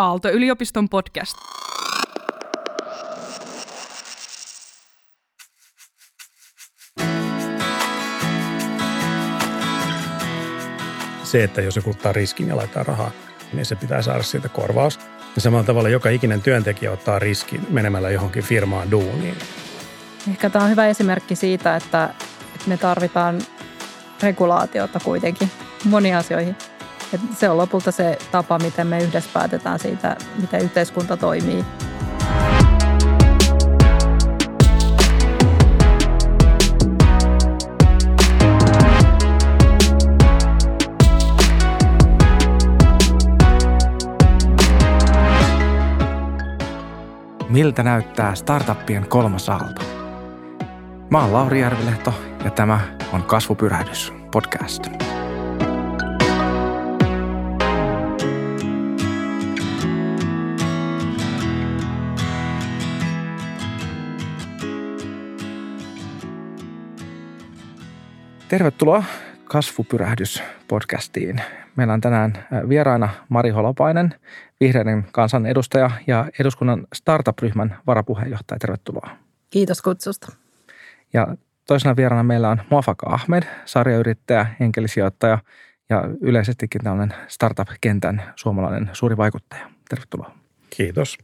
Aalto-yliopiston podcast. Se, että jos joku ottaa riskin ja laittaa rahaa, niin se pitää saada siitä korvaus. Ja samalla tavalla joka ikinen työntekijä ottaa riskin menemällä johonkin firmaan duuniin. Ehkä tämä on hyvä esimerkki siitä, että me tarvitaan regulaatiota kuitenkin moniin asioihin. Et se on lopulta se tapa, miten me yhdessä päätetään siitä, miten yhteiskunta toimii. Miltä näyttää startuppien kolmas aalto? Mä oon Lauri Järvilehto ja tämä on Kasvupyrähdys podcast. Tervetuloa Kasvupyrähdys-podcastiin. Meillä on tänään vieraana Mari Holopainen, vihreiden kansan edustaja ja eduskunnan startup-ryhmän varapuheenjohtaja. Tervetuloa. Kiitos kutsusta. Ja toisena vieraana meillä on Muafaka Ahmed, sarjayrittäjä, enkelisijoittaja ja yleisestikin tällainen startup-kentän suomalainen suuri vaikuttaja. Tervetuloa. Kiitos.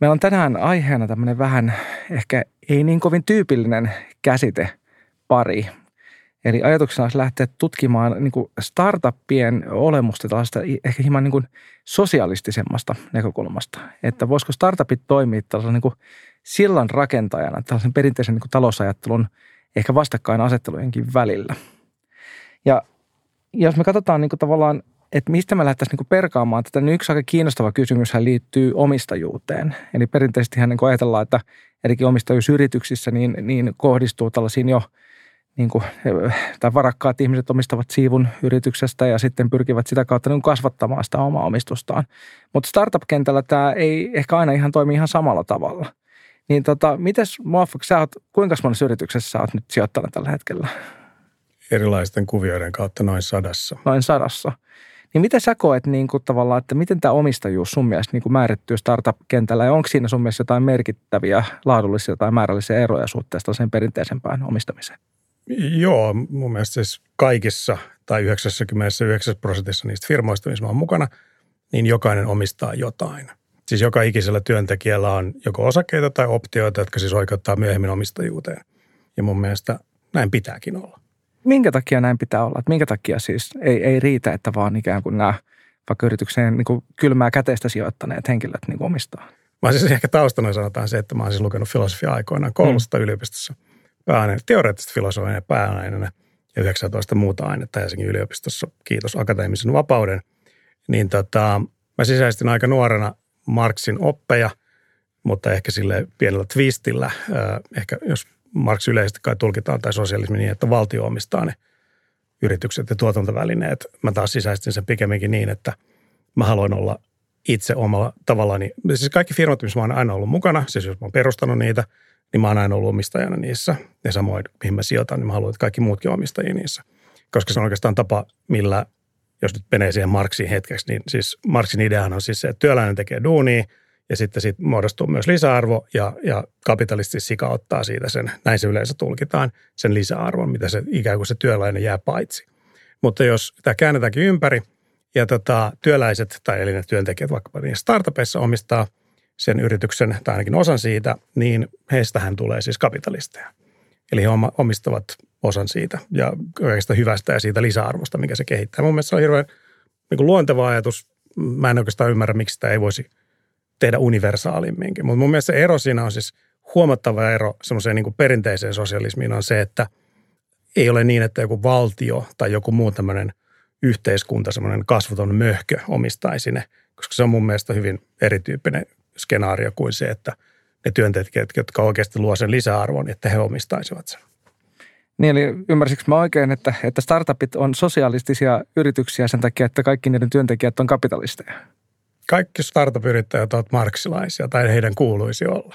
Meillä on tänään aiheena tämmöinen vähän ehkä ei niin kovin tyypillinen käsite pari. Eli ajatuksena olisi lähteä tutkimaan niin kuin startuppien olemusta tällaista ehkä hieman niin kuin sosialistisemmasta näkökulmasta. Että voisiko startupit toimia tällaisen niin kuin sillan rakentajana tällaisen perinteisen niin kuin talousajattelun ehkä vastakkainasettelujenkin välillä. Ja jos me katsotaan niin kuin tavallaan, että mistä me lähdettäisiin niin kuin perkaamaan tätä, niin yksi aika kiinnostava kysymys liittyy omistajuuteen. Eli perinteisesti niin ajatellaan, että erikin omistajuusyrityksissä niin, niin kohdistuu tällaisiin jo – niin kuin, tai varakkaat ihmiset omistavat siivun yrityksestä ja sitten pyrkivät sitä kautta niin kasvattamaan sitä omaa omistustaan. Mutta startup-kentällä tämä ei ehkä aina ihan toimi ihan samalla tavalla. Niin tota, mites Muafak, sä oot, kuinka monessa yrityksessä sä oot nyt sijoittanut tällä hetkellä? Erilaisten kuvioiden kautta noin sadassa. Noin sadassa. Niin miten sä koet niin kuin tavallaan, että miten tämä omistajuus sun mielestä niin kuin määrittyy startup-kentällä ja onko siinä sun mielestä jotain merkittäviä laadullisia tai määrällisiä eroja suhteessa sen perinteisempään omistamiseen? Joo, mun mielestä siis kaikissa tai 99 prosentissa niistä firmoista, missä mä oon mukana, niin jokainen omistaa jotain. Siis joka ikisellä työntekijällä on joko osakkeita tai optioita, jotka siis oikeuttaa myöhemmin omistajuuteen. Ja mun mielestä näin pitääkin olla. Minkä takia näin pitää olla? Että minkä takia siis ei, ei riitä, että vaan ikään kuin nämä vaikka yritykseen niin kuin kylmää käteistä sijoittaneet henkilöt niin kuin omistaa? Mä siis ehkä taustana sanotaan se, että mä oon siis lukenut filosofia aikoinaan koulusta mm. yliopistossa – pääaine, teoreettisesti filosofian pääaineena ja 19 muuta ainetta Helsingin yliopistossa, kiitos akateemisen vapauden, niin tota, mä sisäistin aika nuorena Marksin oppeja, mutta ehkä sille pienellä twistillä, ehkä jos Marx yleisesti kai tulkitaan tai sosialismi niin, että valtio omistaa ne yritykset ja tuotantovälineet. Mä taas sisäistin sen pikemminkin niin, että mä haluan olla itse omalla tavallani. Siis kaikki firmat, missä mä oon aina ollut mukana, siis jos mä oon perustanut niitä – niin mä oon aina ollut omistajana niissä. Ja samoin, mihin mä sijoitan, niin mä haluan, että kaikki muutkin omistajia niissä. Koska se on oikeastaan tapa, millä, jos nyt menee siihen Marksiin hetkeksi, niin siis Marksin ideahan on siis se, että työläinen tekee duunia ja sitten siitä muodostuu myös lisäarvo ja, ja kapitalisti sika ottaa siitä sen, näin se yleensä tulkitaan, sen lisäarvon, mitä se ikään kuin se työläinen jää paitsi. Mutta jos tämä käännetäänkin ympäri ja tota, työläiset tai eli ne työntekijät vaikkapa niin startupeissa omistaa – sen yrityksen tai ainakin osan siitä, niin heistähän tulee siis kapitalisteja. Eli he omistavat osan siitä ja kaikesta hyvästä ja siitä lisäarvosta, mikä se kehittää. Mun mielestä se on hirveän niin kuin luonteva ajatus. Mä en oikeastaan ymmärrä, miksi sitä ei voisi tehdä universaalimminkin. Mutta mun mielestä se ero siinä on siis huomattava ero semmoiseen niin perinteiseen sosialismiin on se, että ei ole niin, että joku valtio tai joku muu tämmöinen yhteiskunta, semmoinen kasvuton möhkö omistaisi ne, koska se on mun mielestä hyvin erityyppinen skenaario kuin se, että ne työntekijät, jotka oikeasti luo sen lisäarvon, että he omistaisivat sen. Niin, eli ymmärsikö mä oikein, että, että startupit on sosialistisia yrityksiä sen takia, että kaikki niiden työntekijät on kapitalisteja? Kaikki startup-yrittäjät ovat marksilaisia, tai heidän kuuluisi olla.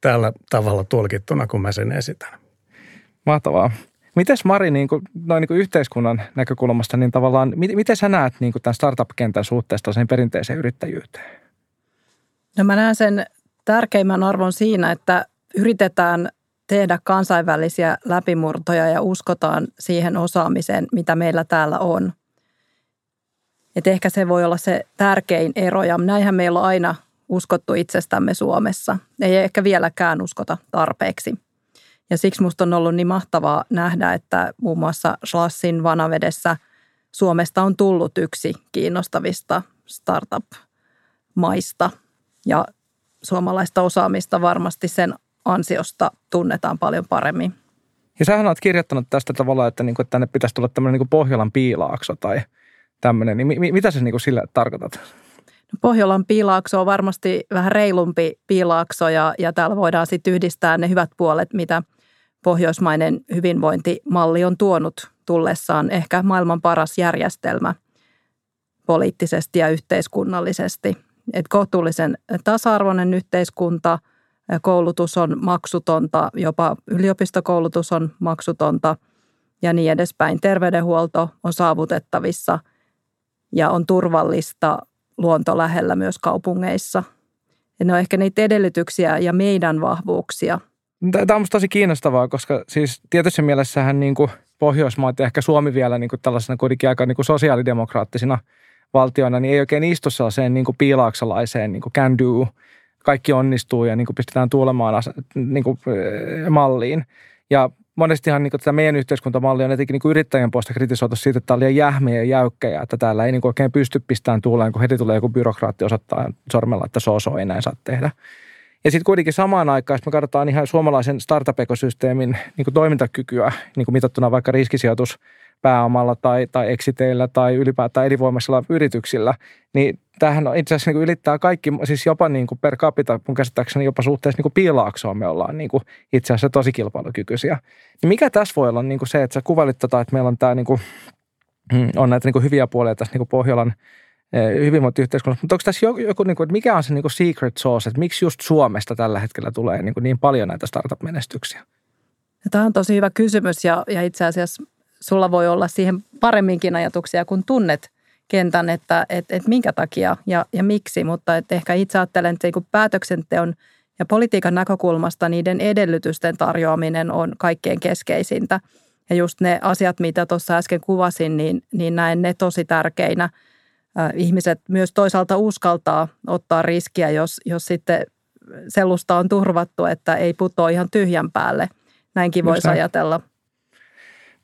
Tällä tavalla tulkittuna, kun mä sen esitän. Mahtavaa. Miten Mari niin kuin, noin niin kuin yhteiskunnan näkökulmasta, niin tavallaan, miten, miten sä näet niin kuin tämän startup-kentän suhteesta sen perinteiseen yrittäjyyteen? No mä näen sen tärkeimmän arvon siinä, että yritetään tehdä kansainvälisiä läpimurtoja ja uskotaan siihen osaamiseen, mitä meillä täällä on. Et ehkä se voi olla se tärkein ero ja näinhän meillä on aina uskottu itsestämme Suomessa. Ei ehkä vieläkään uskota tarpeeksi. Ja siksi musta on ollut niin mahtavaa nähdä, että muun muassa Schlassin vanavedessä Suomesta on tullut yksi kiinnostavista startup-maista. Ja suomalaista osaamista varmasti sen ansiosta tunnetaan paljon paremmin. Ja sähän olet kirjoittanut tästä tavalla, että, niin kuin, että tänne pitäisi tulla tämmöinen niin Pohjolan piilaakso tai tämmöinen. Niin mi- mitä sä niin kuin sillä tarkoitat? No, Pohjolan piilaakso on varmasti vähän reilumpi piilaakso ja, ja täällä voidaan sitten yhdistää ne hyvät puolet, mitä pohjoismainen hyvinvointimalli on tuonut tullessaan ehkä maailman paras järjestelmä poliittisesti ja yhteiskunnallisesti. Et kohtuullisen tasa-arvoinen yhteiskunta – koulutus on maksutonta, jopa yliopistokoulutus on maksutonta ja niin edespäin. Terveydenhuolto on saavutettavissa ja on turvallista luonto lähellä myös kaupungeissa. Ja ne on ehkä niitä edellytyksiä ja meidän vahvuuksia. Tämä on tosi kiinnostavaa, koska siis tietyssä mielessähän niin kuin Pohjoismaat ja ehkä Suomi vielä niin kuin tällaisena kuitenkin aika niin kuin sosiaalidemokraattisina valtioina, niin ei oikein istu sellaiseen niin kuin piilaaksalaiseen niin kuin can do kaikki onnistuu ja niin kuin pistetään tuolemaan niin kuin, eh, malliin. Ja monestihan niin kuin, tätä meidän yhteiskuntamallia on etenkin niin kuin yrittäjien puolesta kritisoitu siitä, että tämä on liian jähmeä ja jäykkejä, että täällä ei niin kuin oikein pysty pistämään tuuleen, kun heti tulee joku byrokraatti osoittaa sormella, että so ei näin saa tehdä. Ja sitten kuitenkin samaan aikaan, jos me katsotaan ihan suomalaisen startup-ekosysteemin niin kuin toimintakykyä, niin kuin mitattuna vaikka riskisijoitus pääomalla tai, tai exiteillä tai ylipäätään elinvoimaisilla yrityksillä, niin tämähän on itse asiassa niin ylittää kaikki, siis jopa niin kuin per capita, mun käsittääkseni jopa suhteessa niin kuin piilaaksoon me ollaan niin kuin itse asiassa tosi kilpailukykyisiä. Niin mikä tässä voi olla niin kuin se, että sä kuvailit tota, että meillä on tämä niin kuin, mm, on näitä niin kuin hyviä puolia tässä niin kuin Pohjolan eh, hyvinvointiyhteiskunnassa, mutta onko tässä joku, joku niin kuin, että mikä on se niin kuin secret sauce, että miksi just Suomesta tällä hetkellä tulee niin, kuin niin paljon näitä startup-menestyksiä? Tämä on tosi hyvä kysymys ja, ja itse asiassa sulla voi olla siihen paremminkin ajatuksia, kun tunnet kentän, että et, et minkä takia ja, ja miksi. Mutta et ehkä itse ajattelen, että niin päätöksenteon ja politiikan näkökulmasta niiden edellytysten tarjoaminen on kaikkein keskeisintä. Ja just ne asiat, mitä tuossa äsken kuvasin, niin, niin näen ne tosi tärkeinä. Ihmiset myös toisaalta uskaltaa ottaa riskiä, jos, jos sitten selusta on turvattu, että ei putoa ihan tyhjän päälle. Näinkin voisi ajatella.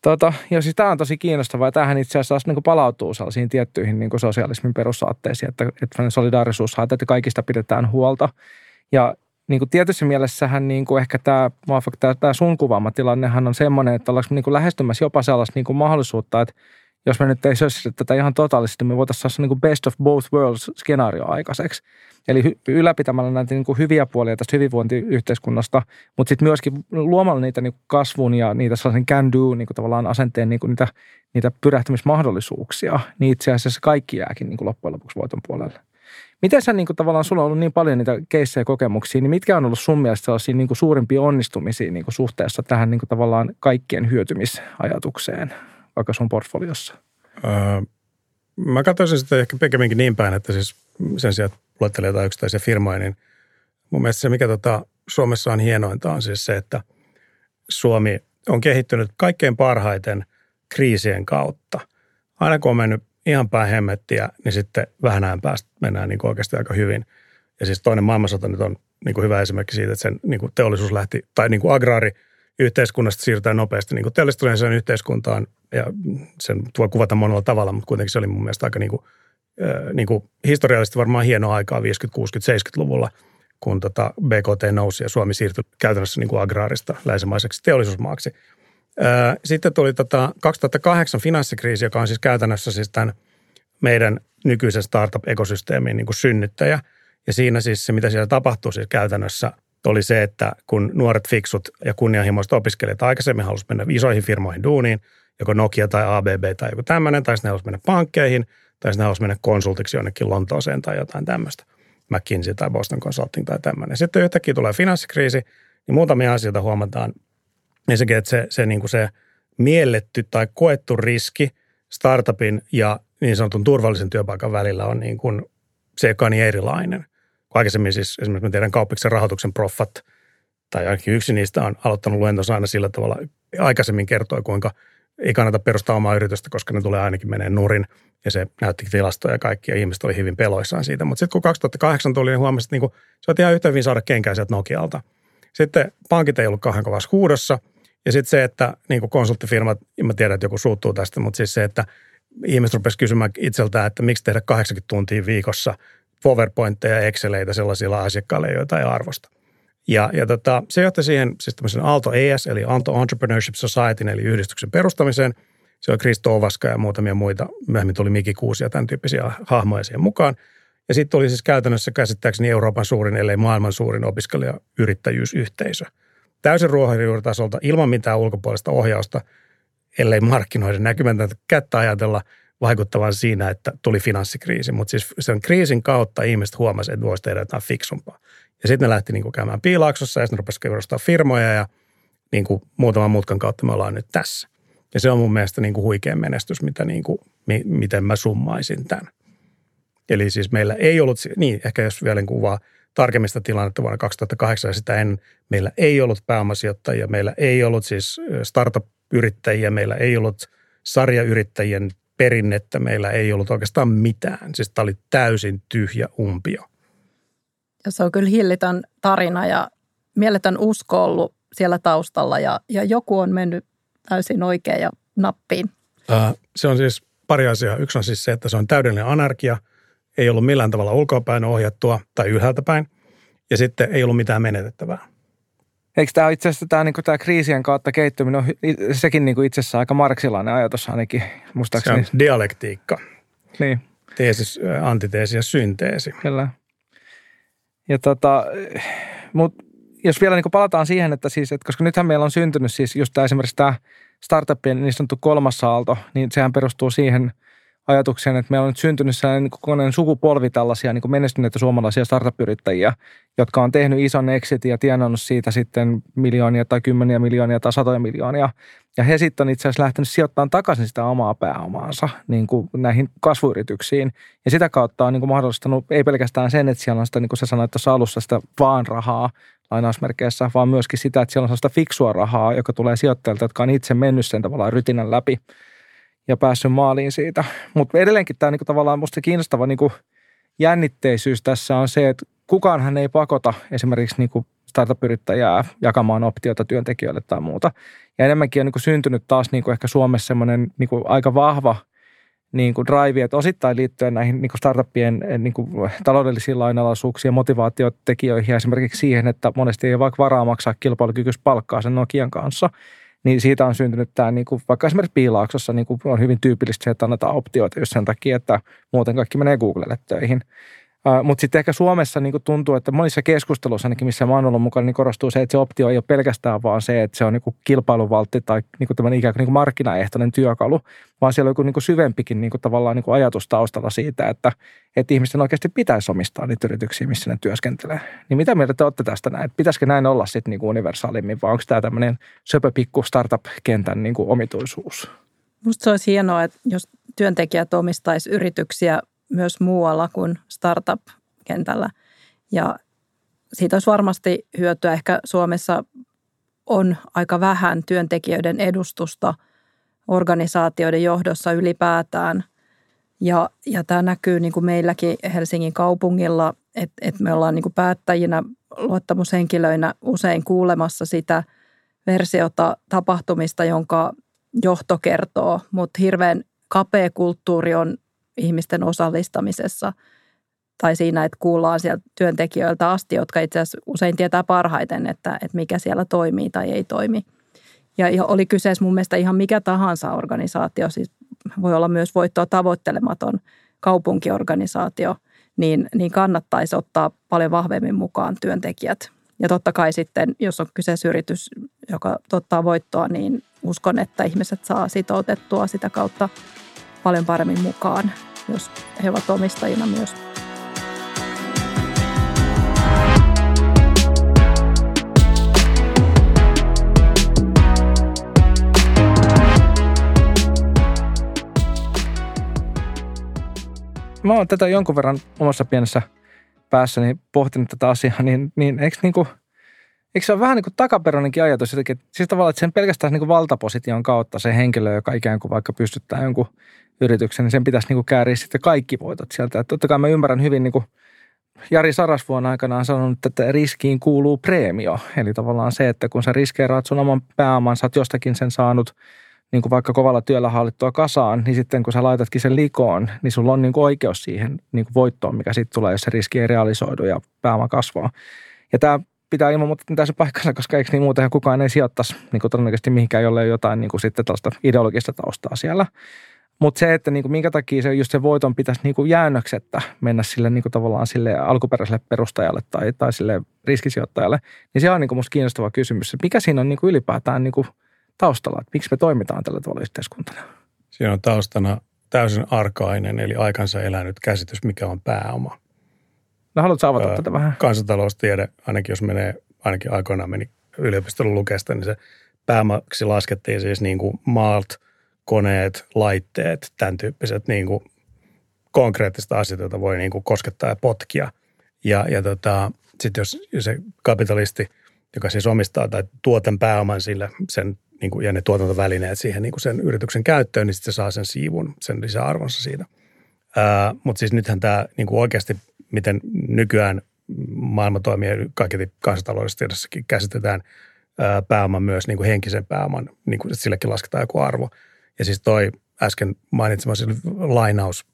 Tota, ja siis tämä on tosi kiinnostavaa. Tämähän itse asiassa niin palautuu sellaisiin tiettyihin niin sosialismin perussaatteisiin, että, että solidaarisuus että kaikista pidetään huolta. Ja niin kuin tietyssä mielessähän niin kuin ehkä tämä, tämä, tämä sun kuvaama tilannehan on semmoinen, että ollaanko niin lähestymässä jopa sellaista niin kuin mahdollisuutta, että jos me nyt ei sössitä tätä ihan totaalisesti, me voitaisiin saada niin best of both worlds skenaario aikaiseksi. Eli ylläpitämällä näitä niin kuin hyviä puolia tästä hyvinvointiyhteiskunnasta, mutta sitten myöskin luomalla niitä niin kuin kasvun ja niitä sellaisen can do niin kuin tavallaan asenteen niin kuin niitä, niitä pyrähtymismahdollisuuksia, niin itse asiassa kaikki jääkin niin kuin loppujen lopuksi voiton puolelle. Miten sä niin kuin, tavallaan, sulla on ollut niin paljon niitä keissejä kokemuksia, niin mitkä on ollut sun mielestä sellaisia niin kuin suurimpia onnistumisia niin kuin suhteessa tähän niin kuin, tavallaan kaikkien hyötymisajatukseen vaikka sun portfoliossa? Öö, mä katsoisin sitä ehkä pikemminkin niin päin, että siis sen sijaan, että luettelee jotain yksittäisiä firmoja, niin mun mielestä se, mikä tota Suomessa on hienointa, on siis se, että Suomi on kehittynyt kaikkein parhaiten kriisien kautta. Aina kun on mennyt ihan päin hemmettiä, niin sitten vähän ajan päästä mennään niin oikeasti aika hyvin. Ja siis toinen maailmansota nyt on niin kuin hyvä esimerkki siitä, että sen niin kuin teollisuus lähti, tai niin kuin agraari yhteiskunnasta siirrytään nopeasti niin teollistuneeseen yhteiskuntaan, ja sen voi kuvata monella tavalla, mutta kuitenkin se oli mun mielestä aika niin kuin, niin kuin historiallisesti varmaan hienoa aikaa 50, 60, 70-luvulla, kun tota BKT nousi ja Suomi siirtyi käytännössä niin kuin agraarista länsimaiseksi teollisuusmaaksi. Sitten tuli tota 2008 finanssikriisi, joka on siis käytännössä siis tämän meidän nykyisen startup-ekosysteemin niin kuin synnyttäjä. Ja siinä siis se, mitä siellä tapahtuu siis käytännössä, oli se, että kun nuoret fiksut ja kunnianhimoiset opiskelijat aikaisemmin halusivat mennä isoihin firmoihin duuniin, joko Nokia tai ABB tai joku tämmöinen, tai sitten ne halusivat mennä pankkeihin – tai sitten haluaisi mennä konsultiksi jonnekin Lontooseen tai jotain tämmöistä. McKinsey tai Boston Consulting tai tämmöinen. Sitten yhtäkkiä tulee finanssikriisi, niin muutamia asioita huomataan. Ensinnäkin, että se, se, niin kuin se mielletty tai koettu riski startupin ja niin sanotun turvallisen työpaikan välillä on niin kuin sekani erilainen. Aikaisemmin siis esimerkiksi mä tiedän kauppiksen rahoituksen proffat, tai ainakin yksi niistä on aloittanut luentonsa aina sillä tavalla, aikaisemmin kertoi, kuinka ei kannata perustaa omaa yritystä, koska ne tulee ainakin menee nurin. Ja se näytti tilastoja ja kaikki, ja ihmiset oli hyvin peloissaan siitä. Mutta sitten kun 2008 tuli, niin huomasin, että niinku, se on ihan yhtä hyvin saada kenkää sieltä Nokialta. Sitten pankit ei ollut kauhean kovassa huudossa. Ja sitten se, että niin kuin konsulttifirmat, mä tiedän, että joku suuttuu tästä, mutta siis se, että ihmiset rupesivat kysymään itseltään, että miksi tehdä 80 tuntia viikossa PowerPointteja ja Exceleitä sellaisilla asiakkailla, joita ei arvosta. Ja, ja tota, se johti siihen siis tämmöisen Aalto ES, eli Aalto Entrepreneurship Society, eli yhdistyksen perustamiseen. Se on Kristo Ovaska ja muutamia muita. Myöhemmin tuli Miki Kuusi ja tämän tyyppisiä hahmoja siihen mukaan. Ja sitten oli siis käytännössä käsittääkseni Euroopan suurin, ellei maailman suurin opiskelijayrittäjyysyhteisö. Täysin ruohonjuuritasolta, ilman mitään ulkopuolista ohjausta, ellei markkinoiden näkymäntä kättä ajatella vaikuttavan siinä, että tuli finanssikriisi. Mutta siis sen kriisin kautta ihmiset huomasivat, että voisi tehdä jotain fiksumpaa. Ja sitten ne lähti niin kuin käymään piilaaksossa ja sitten rupesi perustaa firmoja ja niin kuin muutaman mutkan kautta me ollaan nyt tässä. Ja se on mun mielestä niin kuin huikea menestys, mitä niin kuin, mi, miten mä summaisin tämän. Eli siis meillä ei ollut, niin ehkä jos vielä niin kuvaa tarkemmista tilannetta vuonna 2008 ja sitä ennen, meillä ei ollut pääomasijoittajia, meillä ei ollut siis startup-yrittäjiä, meillä ei ollut sarjayrittäjien perinnettä, meillä ei ollut oikeastaan mitään. Siis tämä oli täysin tyhjä umpio. Ja se on kyllä hillitön tarina ja mieletön usko ollut siellä taustalla ja, ja joku on mennyt täysin oikein ja nappiin. se on siis pari asiaa. Yksi on siis se, että se on täydellinen anarkia, ei ollut millään tavalla ulkoapäin ohjattua tai ylhäältä päin, ja sitten ei ollut mitään menetettävää. Eikö tämä itse asiassa tämä, niin tämä kriisien kautta kehittyminen on sekin niin kuin itse asiassa aika marksilainen ajatus ainakin, muistaakseni. Se on dialektiikka. Niin. Teesis, antiteesi ja synteesi. Kyllä. Ja tota, mutta jos vielä niin palataan siihen, että siis, että koska nythän meillä on syntynyt siis just tämä esimerkiksi tämä startupien niin sanottu kolmas aalto, niin sehän perustuu siihen ajatukseen, että meillä on nyt syntynyt sellainen kokonainen sukupolvi tällaisia niin menestyneitä suomalaisia startup-yrittäjiä, jotka on tehnyt ison exitin ja tienannut siitä sitten miljoonia tai kymmeniä miljoonia tai satoja miljoonia. Ja he sitten on itse asiassa lähtenyt sijoittamaan takaisin sitä omaa pääomaansa niin kuin näihin kasvuyrityksiin. Ja sitä kautta on niin kuin mahdollistanut ei pelkästään sen, että siellä on sitä, niin kuin sä sanoit tuossa alussa, sitä vaan rahaa lainausmerkeissä, vaan myöskin sitä, että siellä on sellaista fiksua rahaa, joka tulee sijoittajilta, jotka on itse mennyt sen tavallaan rytinän läpi ja päässyt maaliin siitä. Mutta edelleenkin tämä niinku tavallaan musta kiinnostava niinku jännitteisyys tässä on se, että kukaanhan ei pakota esimerkiksi niinku startup-yrittäjää jakamaan optiota työntekijöille tai muuta. Ja enemmänkin on niinku syntynyt taas niinku ehkä Suomessa semmoinen niinku aika vahva niin kuin drive, että osittain liittyen näihin niin kuin startuppien niin kuin taloudellisiin lainalaisuuksiin ja motivaatiotekijöihin esimerkiksi siihen, että monesti ei ole vaikka varaa maksaa kilpailukykyistä palkkaa sen Nokian kanssa – niin siitä on syntynyt tämä, niin kuin, vaikka esimerkiksi piilaaksossa niin kuin on hyvin tyypillistä se, että annetaan optioita just sen takia, että muuten kaikki menee Googlelle töihin. Mutta sitten ehkä Suomessa niin tuntuu, että monissa keskusteluissa, ainakin missä mä oon ollut mukana, niin korostuu se, että se optio ei ole pelkästään vaan se, että se on niin kilpailuvaltti tai niin kuin ikään kuin, niin kuin markkinaehtoinen työkalu, vaan siellä on joku niin syvempikin niin tavallaan niin ajatus taustalla siitä, että, että ihmisten oikeasti pitäisi omistaa niitä yrityksiä, missä ne työskentelee. Niin mitä mieltä te olette tästä näin? Pitäisikö näin olla sitten niin universaalimmin vai onko tämä tämmöinen söpöpikku startup-kentän niin omituisuus? Musta se olisi hienoa, että jos työntekijät omistaisi yrityksiä myös muualla kuin startup-kentällä. Ja siitä olisi varmasti hyötyä. Ehkä Suomessa on aika vähän työntekijöiden edustusta organisaatioiden johdossa ylipäätään. Ja, ja tämä näkyy niin kuin meilläkin Helsingin kaupungilla, että, että me ollaan niin kuin päättäjinä, luottamushenkilöinä usein kuulemassa sitä versiota tapahtumista, jonka johto kertoo, mutta hirveän kapea kulttuuri on ihmisten osallistamisessa tai siinä, että kuullaan sieltä työntekijöiltä asti, jotka itse asiassa usein tietää parhaiten, että, että mikä siellä toimii tai ei toimi. Ja, oli kyseessä mun mielestä ihan mikä tahansa organisaatio, siis voi olla myös voittoa tavoittelematon kaupunkiorganisaatio, niin, niin kannattaisi ottaa paljon vahvemmin mukaan työntekijät. Ja totta kai sitten, jos on kyseessä yritys, joka tuottaa voittoa, niin uskon, että ihmiset saa sitoutettua sitä kautta paljon paremmin mukaan, jos he ovat omistajina myös. Mä oon tätä jonkun verran omassa pienessä päässäni pohtinut tätä asiaa, niin, niin eikö niinku – Eikö se ole vähän niin kuin takaperoinenkin ajatus jotenkin, että siis tavallaan, että sen pelkästään niin kuin valtaposition kautta se henkilö, joka ikään kuin vaikka pystyttää jonkun yrityksen, niin sen pitäisi niin kuin kääriä sitten kaikki voitot sieltä. Että totta kai mä ymmärrän hyvin niin kuin Jari Sarasvuon aikanaan sanonut, että riskiin kuuluu preemio. Eli tavallaan se, että kun sä riskeeraat sun oman pääoman, sä oot jostakin sen saanut niin kuin vaikka kovalla työllä hallittua kasaan, niin sitten kun sä laitatkin sen likoon, niin sulla on niin kuin oikeus siihen niin kuin voittoon, mikä sitten tulee, jos se riski ei realisoidu ja pääoma kasvaa. Ja tämä pitää ilman muuta täysin paikkansa, koska eikö niin muutenhan kukaan ei sijoittaisi niin kuin todennäköisesti mihinkään, jolle jotain niin kuin sitten tällaista ideologista taustaa siellä. Mutta se, että niinku minkä takia se, just se voiton pitäisi niinku jäännöksettä mennä sille niinku tavallaan sille alkuperäiselle perustajalle tai, tai sille riskisijoittajalle, niin se on niinku musta kiinnostava kysymys. Mikä siinä on niinku ylipäätään niinku taustalla, että miksi me toimitaan tällä tavalla yhteiskuntana? Siinä on taustana täysin arkainen, eli aikansa elänyt käsitys, mikä on pääoma. No haluatko avata öö, tätä vähän? Kansantaloustiede, ainakin jos menee, ainakin aikoinaan meni yliopiston lukesta, niin se pääomaksi laskettiin siis niin kuin maalt – koneet, laitteet, tämän tyyppiset niin kuin konkreettiset asiat, joita voi niin kuin koskettaa ja potkia. Ja, ja tota, sitten jos se kapitalisti, joka siis omistaa tai tuoten pääoman sille, sen, niin kuin, ja ne tuotantovälineet siihen niin kuin sen yrityksen käyttöön, niin sitten se saa sen siivun, sen lisäarvonsa siitä. Mutta siis nythän tämä niin kuin oikeasti, miten nykyään maailma toimii, kaikki kansantaloudellisessa tiedossakin käsitetään pääoman myös niin kuin henkisen pääoman, niin kuin, että sillekin lasketaan joku arvo – ja siis toi äsken mainitsemasi lainaus,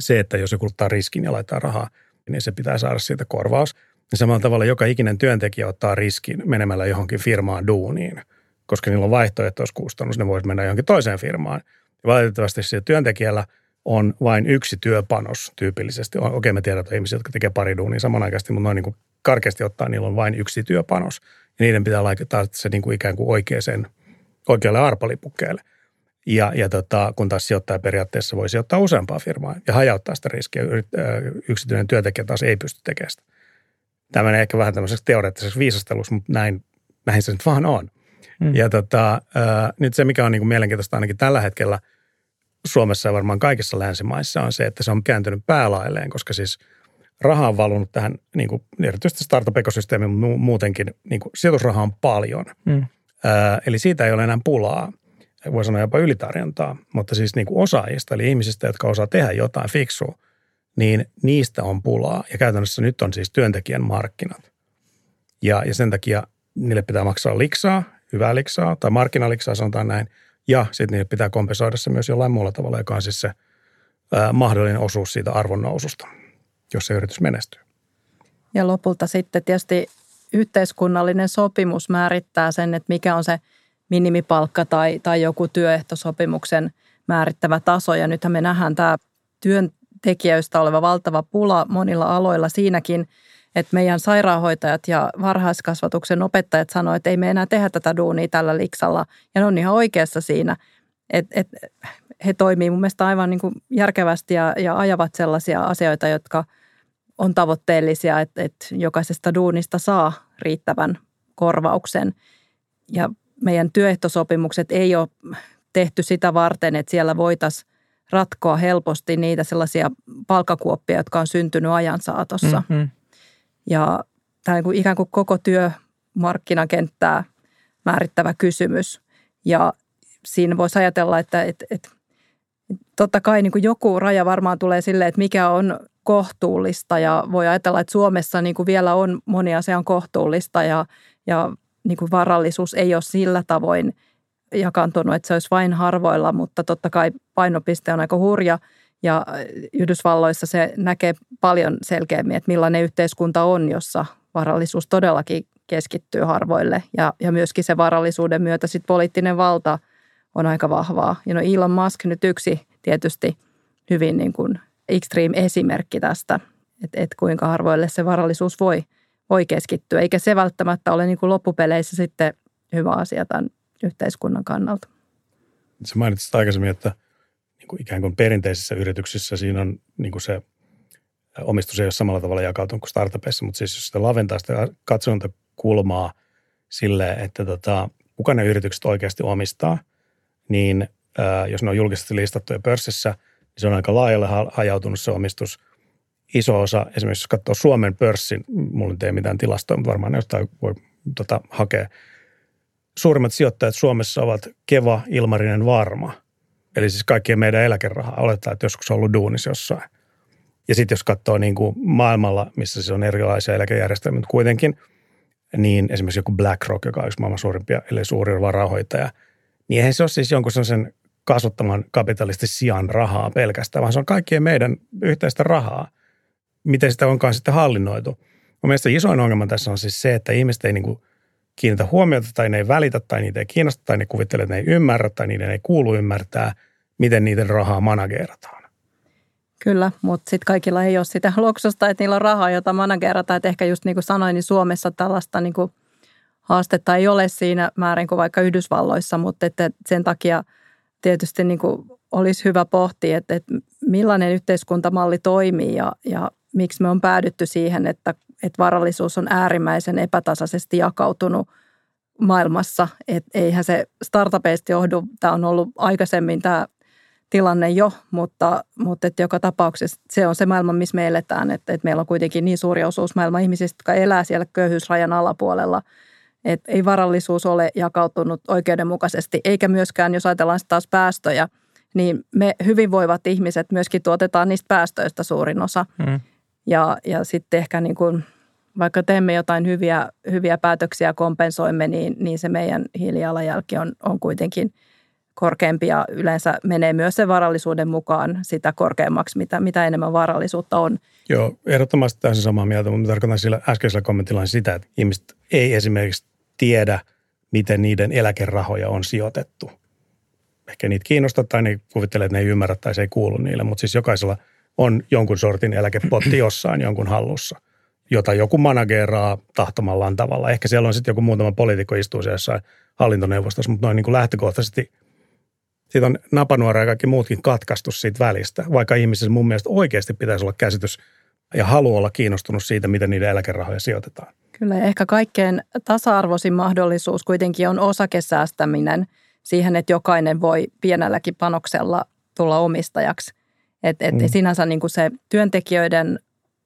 se, että jos joku ottaa riskin ja laittaa rahaa, niin se pitää saada siitä korvaus. Ja samalla tavalla joka ikinen työntekijä ottaa riskin menemällä johonkin firmaan duuniin, koska niillä on vaihtoehtoiskustannus, ne voisi mennä johonkin toiseen firmaan. Ja valitettavasti työntekijällä on vain yksi työpanos tyypillisesti. Okei, me tiedetään että ihmisiä, jotka tekee pari duunia samanaikaisesti, mutta noin niin kuin karkeasti ottaen niillä on vain yksi työpanos. Ja niiden pitää laittaa se niin kuin ikään kuin oikeaan, oikealle arpalipukkeelle – ja, ja tota, kun taas sijoittaja periaatteessa voi sijoittaa useampaa firmaa ja hajauttaa sitä riskiä. Yksityinen työntekijä taas ei pysty tekemään sitä. Tämä menee ehkä vähän tämmöiseksi teoreettiseksi viisasteluksi, mutta näin, näin se nyt vaan on. Mm. Ja tota, nyt se, mikä on niin kuin mielenkiintoista ainakin tällä hetkellä Suomessa ja varmaan kaikissa länsimaissa on se, että se on kääntynyt päälailleen, koska siis raha on valunut tähän, niin kuin, erityisesti startup-ekosysteemiin, muutenkin, niin kuin, sijoitusraha on paljon. Mm. Eli siitä ei ole enää pulaa – voi sanoa jopa ylitarjontaa, mutta siis niin kuin osaajista, eli ihmisistä, jotka osaa tehdä jotain fiksua, niin niistä on pulaa. Ja käytännössä nyt on siis työntekijän markkinat. Ja, ja sen takia niille pitää maksaa liksaa, hyvää liksaa tai markkinaliksaa sanotaan näin. Ja sitten niille pitää kompensoida se myös jollain muulla tavalla, joka on siis se ää, mahdollinen osuus siitä arvonnoususta, jos se yritys menestyy. Ja lopulta sitten tietysti yhteiskunnallinen sopimus määrittää sen, että mikä on se – minimipalkka tai, tai joku työehtosopimuksen määrittävä taso. Ja nythän me nähdään tämä työntekijöistä oleva valtava pula monilla aloilla siinäkin, että meidän sairaanhoitajat ja varhaiskasvatuksen opettajat sanoivat, että ei me enää tehdä tätä duunia tällä liksalla. Ja ne on ihan oikeassa siinä, että, että he toimii mun mielestä aivan niin kuin järkevästi ja, ja ajavat sellaisia asioita, jotka on tavoitteellisia, että, että jokaisesta duunista saa riittävän korvauksen. Ja meidän työehtosopimukset ei ole tehty sitä varten, että siellä voitaisiin ratkoa helposti niitä sellaisia palkakuoppia, jotka on syntynyt ajan saatossa. Mm-hmm. Ja tämä on ikään kuin koko työmarkkinakenttää määrittävä kysymys. Ja siinä voisi ajatella, että, että, että totta kai niin kuin joku raja varmaan tulee silleen, että mikä on kohtuullista. Ja voi ajatella, että Suomessa niin kuin vielä on moni asia on kohtuullista ja, ja niin kuin varallisuus ei ole sillä tavoin jakantunut, että se olisi vain harvoilla, mutta totta kai painopiste on aika hurja ja Yhdysvalloissa se näkee paljon selkeämmin, että millainen yhteiskunta on, jossa varallisuus todellakin keskittyy harvoille ja, ja myöskin se varallisuuden myötä sitten poliittinen valta on aika vahvaa. Ja no Elon Musk nyt yksi tietysti hyvin niin kuin extreme esimerkki tästä, että, että kuinka harvoille se varallisuus voi – voi keskittyä, eikä se välttämättä ole niin kuin loppupeleissä sitten hyvä asia tämän yhteiskunnan kannalta. Sä mainitsit aikaisemmin, että niin kuin ikään kuin perinteisissä yrityksissä siinä on niin kuin se omistus ei ole samalla tavalla jakautunut kuin startupissa, mutta siis jos sitä laventaa sitä katsontakulmaa sille, että tota, kuka ne yritykset oikeasti omistaa, niin ää, jos ne on julkisesti listattuja pörssissä, se on aika laajalle hajautunut se omistus. Iso osa, esimerkiksi jos katsoo Suomen pörssin, mulla ei mitään tilastoa, mutta varmaan jostain voi tota, hakea. Suurimmat sijoittajat Suomessa ovat Keva, Ilmarinen, Varma. Eli siis kaikkien meidän eläkerahaa. Oletetaan, että joskus on ollut duunis jossain. Ja sitten jos katsoo niin kuin maailmalla, missä se on erilaisia eläkejärjestelmiä, mutta kuitenkin, niin esimerkiksi joku BlackRock, joka on yksi maailman suurimpia, eli suurin varahoitaja, niin eihän se ole siis jonkun sellaisen kasvattaman kapitalistin sijaan rahaa pelkästään, vaan se on kaikkien meidän yhteistä rahaa. Miten sitä onkaan sitten hallinnoitu. Mun mielestä isoin ongelma tässä on siis se, että ihmiset ei niin kuin kiinnitä huomiota tai ne ei välitä tai niitä ei kiinnosta tai ne kuvittelee, että ne ei ymmärrä tai niiden ei kuulu ymmärtää, miten niiden rahaa manageerataan. Kyllä, mutta sitten kaikilla ei ole sitä luksusta, että niillä on rahaa, jota managerataan. Että ehkä just niin kuin sanoin, niin Suomessa tällaista niin kuin haastetta ei ole siinä määrin kuin vaikka Yhdysvalloissa, mutta että sen takia tietysti niin kuin olisi hyvä pohtia, että, että millainen yhteiskuntamalli toimii ja, ja miksi me on päädytty siihen, että, että varallisuus on äärimmäisen epätasaisesti jakautunut maailmassa. Että eihän se startupeista johdu, tämä on ollut aikaisemmin tämä tilanne jo, mutta, mutta että joka tapauksessa se on se maailma, missä me eletään. Että, että meillä on kuitenkin niin suuri osuus maailman ihmisistä, jotka elää siellä köyhyysrajan alapuolella. Että ei varallisuus ole jakautunut oikeudenmukaisesti, eikä myöskään, jos ajatellaan taas päästöjä, niin me hyvinvoivat ihmiset myöskin tuotetaan niistä päästöistä suurin osa. Mm. Ja, ja sitten ehkä niin kuin, vaikka teemme jotain hyviä, hyviä päätöksiä kompensoimme, niin, niin se meidän hiilijalanjälki on, on kuitenkin – korkeampi ja yleensä menee myös sen varallisuuden mukaan sitä korkeammaksi, mitä, mitä enemmän varallisuutta on. Joo, ehdottomasti täysin samaa mieltä, mutta tarkoitan sillä äskeisellä kommentilla sitä, että ihmiset ei esimerkiksi tiedä, miten niiden eläkerahoja on sijoitettu. Ehkä niitä kiinnostaa tai ne kuvittelee, että ne ei ymmärrä tai se ei kuulu niille, mutta siis jokaisella on jonkun sortin eläkepotti jossain jonkun hallussa, jota joku manageraa tahtomallaan tavalla. Ehkä siellä on sitten joku muutama poliitikko istuu siellä jossain hallintoneuvostossa, mutta noin niin kuin lähtökohtaisesti – siitä on napanuora ja kaikki muutkin katkaistu siitä välistä, vaikka ihmisessä mun mielestä oikeasti pitäisi olla käsitys ja halu olla kiinnostunut siitä, miten niiden eläkerahoja sijoitetaan. Kyllä, ehkä kaikkein tasa-arvoisin mahdollisuus kuitenkin on osakesäästäminen siihen, että jokainen voi pienelläkin panoksella tulla omistajaksi. Et, et mm. Sinänsä niin kuin se työntekijöiden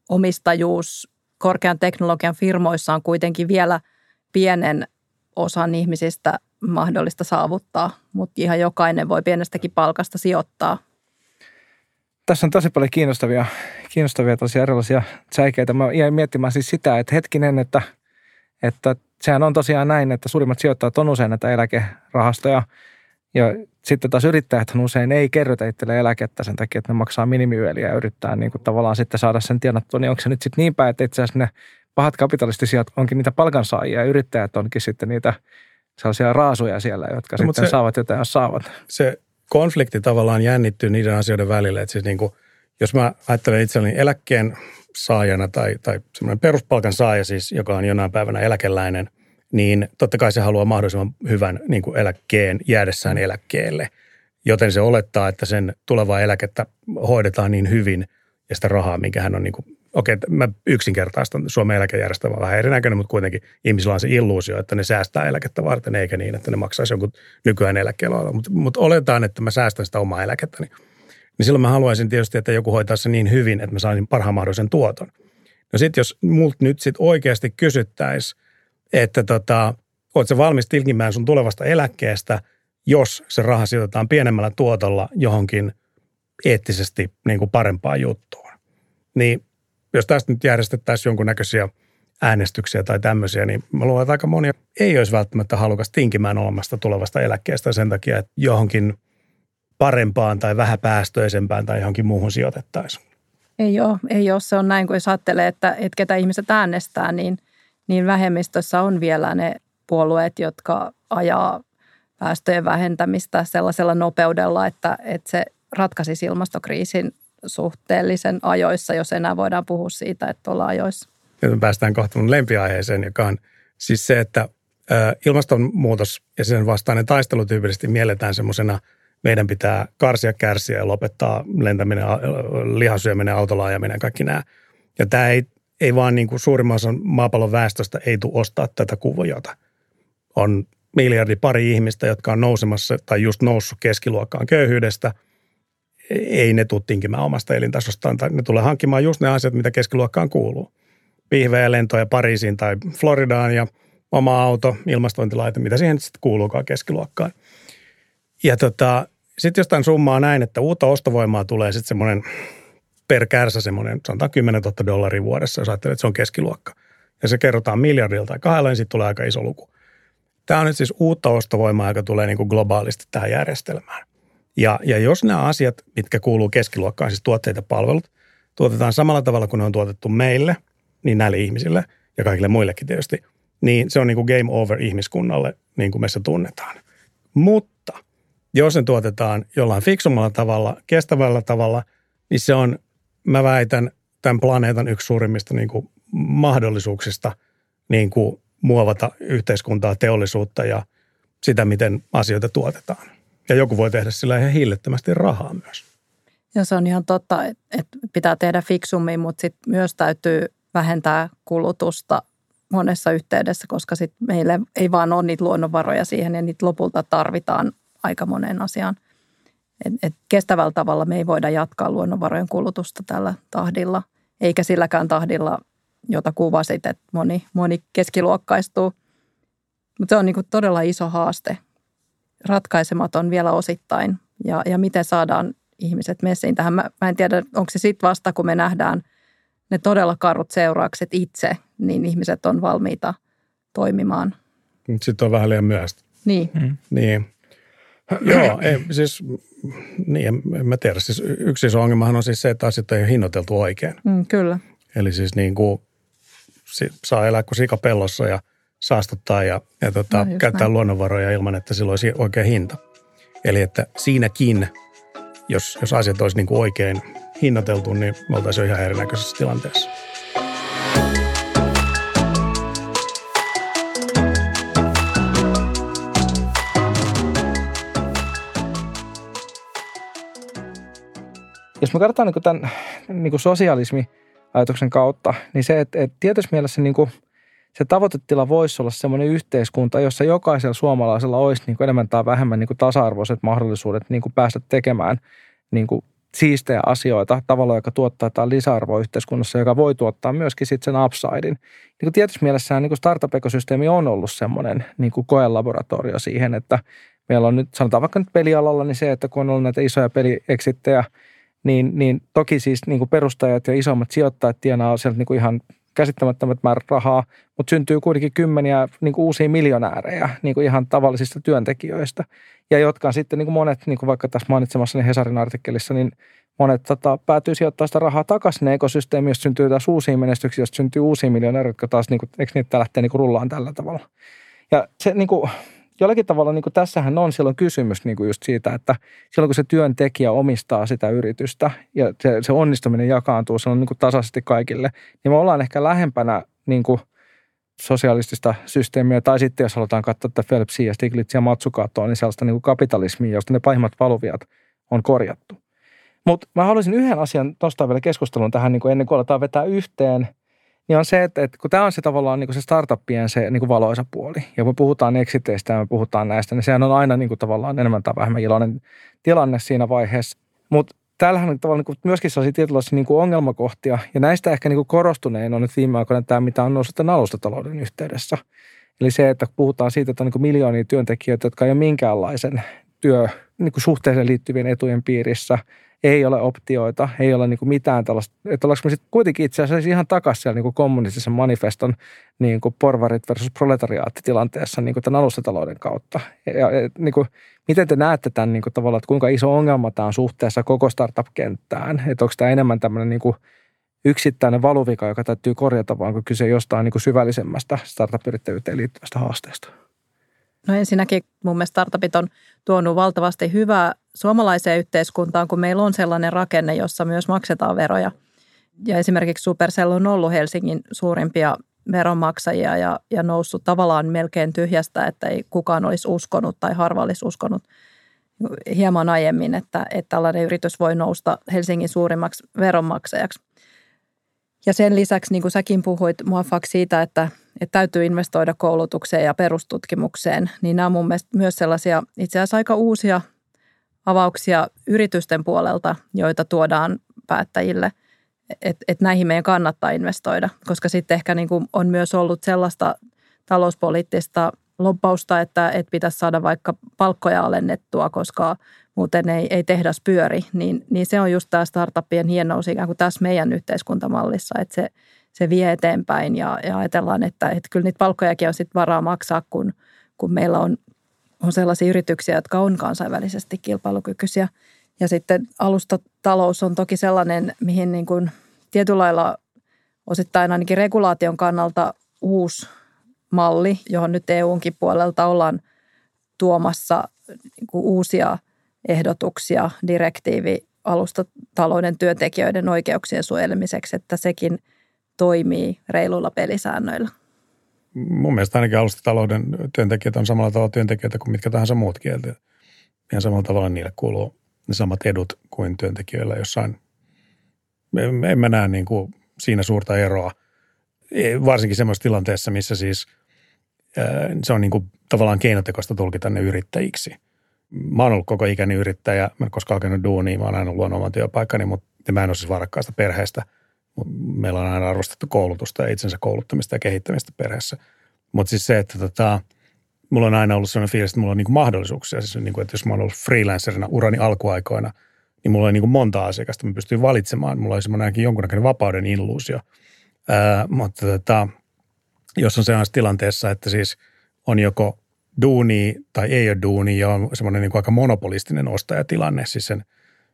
omistajuus korkean teknologian firmoissa on kuitenkin vielä pienen osan ihmisistä mahdollista saavuttaa, mutta ihan jokainen voi pienestäkin palkasta sijoittaa. Tässä on tosi paljon kiinnostavia, kiinnostavia tosiaan erilaisia säikeitä. Mä jäin miettimään siis sitä, että hetkinen, että, että sehän on tosiaan näin, että suurimmat sijoittajat on usein näitä eläkerahastoja. Ja sitten taas yrittäjät usein ei kerrota itselle eläkettä sen takia, että ne maksaa minimiyeliä ja yrittää niin kuin tavallaan sitten saada sen tienattua. Niin onko se nyt sitten niin päin, että itse asiassa ne pahat kapitalistisiat onkin niitä palkansaajia ja yrittäjät onkin sitten niitä sellaisia raasuja siellä, jotka no, sitten se, saavat jotain, jos saavat. Se konflikti tavallaan jännittyy niiden asioiden välillä. Että siis niin kuin, jos mä ajattelen itselleni eläkkeen saajana tai, tai semmoinen peruspalkan saaja siis, joka on jonain päivänä eläkeläinen, niin totta kai se haluaa mahdollisimman hyvän niin kuin eläkkeen jäädessään eläkkeelle. Joten se olettaa, että sen tulevaa eläkettä hoidetaan niin hyvin ja sitä rahaa, minkä hän on niin kuin okei, mä yksinkertaistan Suomen eläkejärjestelmä vähän erinäköinen, mutta kuitenkin ihmisillä on se illuusio, että ne säästää eläkettä varten, eikä niin, että ne maksaisi jonkun nykyään eläkkeellä. Mutta, mutta oletaan, että mä säästän sitä omaa eläkettäni. Niin silloin mä haluaisin tietysti, että joku hoitaa se niin hyvin, että mä saisin parhaan mahdollisen tuoton. No sitten jos multa nyt sit oikeasti kysyttäisiin, että tota, oot valmis tilkimään sun tulevasta eläkkeestä, jos se raha sijoitetaan pienemmällä tuotolla johonkin eettisesti niin kuin parempaan juttuun. Niin jos tästä nyt järjestettäisiin jonkunnäköisiä äänestyksiä tai tämmöisiä, niin mä luulen, että aika moni ei olisi välttämättä halukas tinkimään olemasta tulevasta eläkkeestä sen takia, että johonkin parempaan tai vähäpäästöisempään tai johonkin muuhun sijoitettaisiin. Ei ole, ei ole. Se on näin, kun jos ajattelee, että, että ketä ihmiset äänestää, niin, niin vähemmistössä on vielä ne puolueet, jotka ajaa päästöjen vähentämistä sellaisella nopeudella, että, että se ratkaisisi ilmastokriisin suhteellisen ajoissa, jos enää voidaan puhua siitä, että ollaan ajoissa. Nyt me päästään kohta mun lempiaiheeseen, joka on siis se, että ilmastonmuutos ja sen vastainen taistelu tyypillisesti mielletään semmoisena, meidän pitää karsia, kärsiä ja lopettaa lentäminen, lihasyöminen, autolaajaminen, kaikki nämä. Ja tämä ei, ei vaan niin kuin suurimman osan maapallon väestöstä ei tule ostaa tätä kuviota. On miljardi pari ihmistä, jotka on nousemassa tai just noussut keskiluokkaan köyhyydestä – ei ne tule tinkimään omasta elintasostaan, tai ne tulee hankkimaan just ne asiat, mitä keskiluokkaan kuuluu. Pihvejä lentoja Pariisiin tai Floridaan ja oma auto, ilmastointilaite, mitä siihen sitten kuuluukaan keskiluokkaan. Ja tota, sitten jostain summaa näin, että uutta ostovoimaa tulee sitten semmoinen per kärsä semmoinen, sanotaan 10 000 dollaria vuodessa, jos ajattelee, että se on keskiluokka. Ja se kerrotaan miljardilta tai kahdella, niin sitten tulee aika iso luku. Tämä on nyt siis uutta ostovoimaa, joka tulee niin kuin globaalisti tähän järjestelmään. Ja, ja jos nämä asiat, mitkä kuuluu keskiluokkaan, siis tuotteet ja palvelut, tuotetaan samalla tavalla kuin ne on tuotettu meille, niin näille ihmisille ja kaikille muillekin tietysti, niin se on niin kuin game over ihmiskunnalle, niin kuin me se tunnetaan. Mutta jos ne tuotetaan jollain fiksummalla tavalla, kestävällä tavalla, niin se on, mä väitän, tämän planeetan yksi suurimmista niin kuin mahdollisuuksista niin kuin muovata yhteiskuntaa, teollisuutta ja sitä, miten asioita tuotetaan. Ja joku voi tehdä sillä ihan hillittömästi rahaa myös. Ja se on ihan totta, että pitää tehdä fiksummin, mutta sitten myös täytyy vähentää kulutusta monessa yhteydessä, koska sit meillä ei vaan ole niitä luonnonvaroja siihen ja niitä lopulta tarvitaan aika moneen asiaan. Et, et kestävällä tavalla me ei voida jatkaa luonnonvarojen kulutusta tällä tahdilla, eikä silläkään tahdilla, jota kuvasit, että moni, moni keskiluokkaistuu. Mutta se on niinku todella iso haaste, ratkaisematon vielä osittain. Ja, ja miten saadaan ihmiset messiin tähän. Mä, mä en tiedä, onko se sitten vasta, kun me nähdään ne todella karut seuraukset itse, niin ihmiset on valmiita toimimaan. Sitten on vähän liian myöhäistä. Niin. Mm. Niin. Joo, ei, siis niin, en, mä tiedä. Siis yksi iso ongelmahan on siis se, että asiat ei ole hinnoiteltu oikein. Mm, kyllä. Eli siis niin kuin saa elää kuin sikapellossa ja saastuttaa ja, ja tota, no, käyttää näin. luonnonvaroja ilman, että sillä olisi oikea hinta. Eli että siinäkin, jos, jos asiat olisi niin kuin oikein hinnoiteltu, niin me oltaisiin jo ihan erinäköisessä tilanteessa. Jos me katsotaan niin tämän niin sosialismi-ajatuksen kautta, niin se, että, että tietysti mielessä niin kuin se tavoitetila voisi olla sellainen yhteiskunta, jossa jokaisella suomalaisella olisi niin kuin enemmän tai vähemmän niin kuin tasa-arvoiset mahdollisuudet niin kuin päästä tekemään niin kuin siistejä asioita tavalla, joka tuottaa jotain lisäarvoa yhteiskunnassa, joka voi tuottaa myöskin sitten sen upsidein. Niin kuin tietysti mielessään niin startup-ekosysteemi on ollut semmoinen niin kuin koelaboratorio siihen, että meillä on nyt, sanotaan vaikka nyt pelialalla, niin se, että kun on ollut näitä isoja pelieksittejä, niin, niin toki siis niin kuin perustajat ja isommat sijoittajat tienaa sieltä niin kuin ihan käsittämättömät määrät rahaa, mutta syntyy kuitenkin kymmeniä niin kuin uusia miljonäärejä niin kuin ihan tavallisista työntekijöistä. Ja jotka on sitten niin kuin monet, niin kuin vaikka tässä mainitsemassani Hesarin artikkelissa, niin monet tota, päätyy sijoittaa sitä rahaa takaisin ekosysteemiin, jos syntyy taas uusia menestyksiä, jos syntyy uusia miljonäärejä, jotka taas, niin kuin, eikö niitä lähtee niin kuin rullaan tällä tavalla. Ja se niin kuin, jollakin tavalla niin kuin tässähän on silloin kysymys niin kuin just siitä, että silloin kun se työntekijä omistaa sitä yritystä ja se, se onnistuminen jakaantuu on niin kuin tasaisesti kaikille, niin me ollaan ehkä lähempänä niin kuin sosialistista systeemiä, tai sitten jos halutaan katsoa että Phelpsia ja Stiglitzia Matsukatoa, niin sellaista niin kuin kapitalismia, josta ne pahimmat valuviat on korjattu. Mutta mä haluaisin yhden asian nostaa vielä keskustelun tähän niin kuin ennen kuin aletaan vetää yhteen – niin on se, että, että kun tämä on se tavallaan niin kuin se startuppien se niin kuin valoisa puoli. Ja kun puhutaan exiteistä ja me puhutaan näistä, niin sehän on aina niin kuin tavallaan enemmän tai vähemmän iloinen tilanne siinä vaiheessa. Mutta täällähän on tavallaan niin kuin myöskin sellaisia tietynlaisia niin kuin ongelmakohtia. Ja näistä ehkä niin kuin korostunein on nyt viime aikoina tämä, mitä on noussut tämän alustatalouden yhteydessä. Eli se, että puhutaan siitä, että on niin miljoonia työntekijöitä, jotka ei ole minkäänlaisen työ, niin kuin suhteeseen liittyvien etujen piirissä – ei ole optioita, ei ole niin kuin mitään tällaista, että ollaanko me sitten kuitenkin itse asiassa ihan takaisin siellä niin kuin kommunistisen manifeston niin kuin porvarit versus proletariaattitilanteessa niin kuin tämän alustatalouden kautta. Ja, ja niin kuin, miten te näette tämän niin kuin tavallaan, että kuinka iso ongelma tämä on suhteessa koko startup-kenttään? Että onko tämä enemmän tämmöinen niin kuin yksittäinen valuvika, joka täytyy korjata, vaan onko kyse jostain niin kuin syvällisemmästä startup-yrittäjyyteen liittyvästä haasteesta? No ensinnäkin mun mielestä startupit on tuonut valtavasti hyvää suomalaiseen yhteiskuntaan, kun meillä on sellainen rakenne, jossa myös maksetaan veroja. Ja esimerkiksi Supercell on ollut Helsingin suurimpia veronmaksajia ja, ja noussut tavallaan melkein tyhjästä, että ei kukaan olisi uskonut tai harva olisi uskonut hieman aiemmin, että, että tällainen yritys voi nousta Helsingin suurimmaksi veronmaksajaksi. Ja sen lisäksi, niin kuin säkin puhuit Muafak siitä, että, että täytyy investoida koulutukseen ja perustutkimukseen, niin nämä on mun mielestä myös sellaisia itse asiassa aika uusia avauksia yritysten puolelta, joita tuodaan päättäjille, että et näihin meidän kannattaa investoida, koska sitten ehkä niin kuin on myös ollut sellaista talouspoliittista loppausta, että, että pitäisi saada vaikka palkkoja alennettua, koska muuten ei, ei tehdas pyöri, niin, niin se on just tämä startuppien hienous ikään kuin tässä meidän yhteiskuntamallissa, että se, se vie eteenpäin ja, ja ajatellaan, että, että kyllä niitä palkkojakin on sitten varaa maksaa, kun, kun meillä on, on sellaisia yrityksiä, jotka on kansainvälisesti kilpailukykyisiä. Ja sitten alustatalous on toki sellainen, mihin niin kuin tietyllä lailla osittain ainakin regulaation kannalta uusi malli, johon nyt EUnkin puolelta ollaan tuomassa niin kuin uusia ehdotuksia direktiivi alustatalouden työntekijöiden oikeuksien suojelemiseksi, että sekin toimii reiluilla pelisäännöillä. Mun mielestä ainakin alustatalouden työntekijät on samalla tavalla työntekijöitä kuin mitkä tahansa muut kieltä. Ihan samalla tavalla niille kuuluu ne samat edut kuin työntekijöillä jossain. En mä näe niin kuin siinä suurta eroa, e, varsinkin semmoisessa tilanteessa, missä siis – se on niin kuin tavallaan keinotekoista tulkita ne yrittäjiksi. Mä oon ollut koko ikäni yrittäjä, mä en koskaan hakenut duunia, mä oon aina luonut oman työpaikkani, mutta mä en ole siis varakkaasta perheestä. Meillä on aina arvostettu koulutusta ja itsensä kouluttamista ja kehittämistä perheessä. Mutta siis se, että tota, mulla on aina ollut sellainen fiilis, että mulla on niin kuin mahdollisuuksia. Siis niin kuin, että jos mä oon ollut freelancerina urani alkuaikoina, niin mulla on niin kuin monta asiakasta, mä pystyn valitsemaan. Mulla oli semmoinen jonkunnäköinen vapauden illuusio. Ää, mutta tota, jos on sellaisessa tilanteessa, että siis on joko duuni tai ei ole duuni ja on semmoinen niin aika monopolistinen ostajatilanne, siis sen,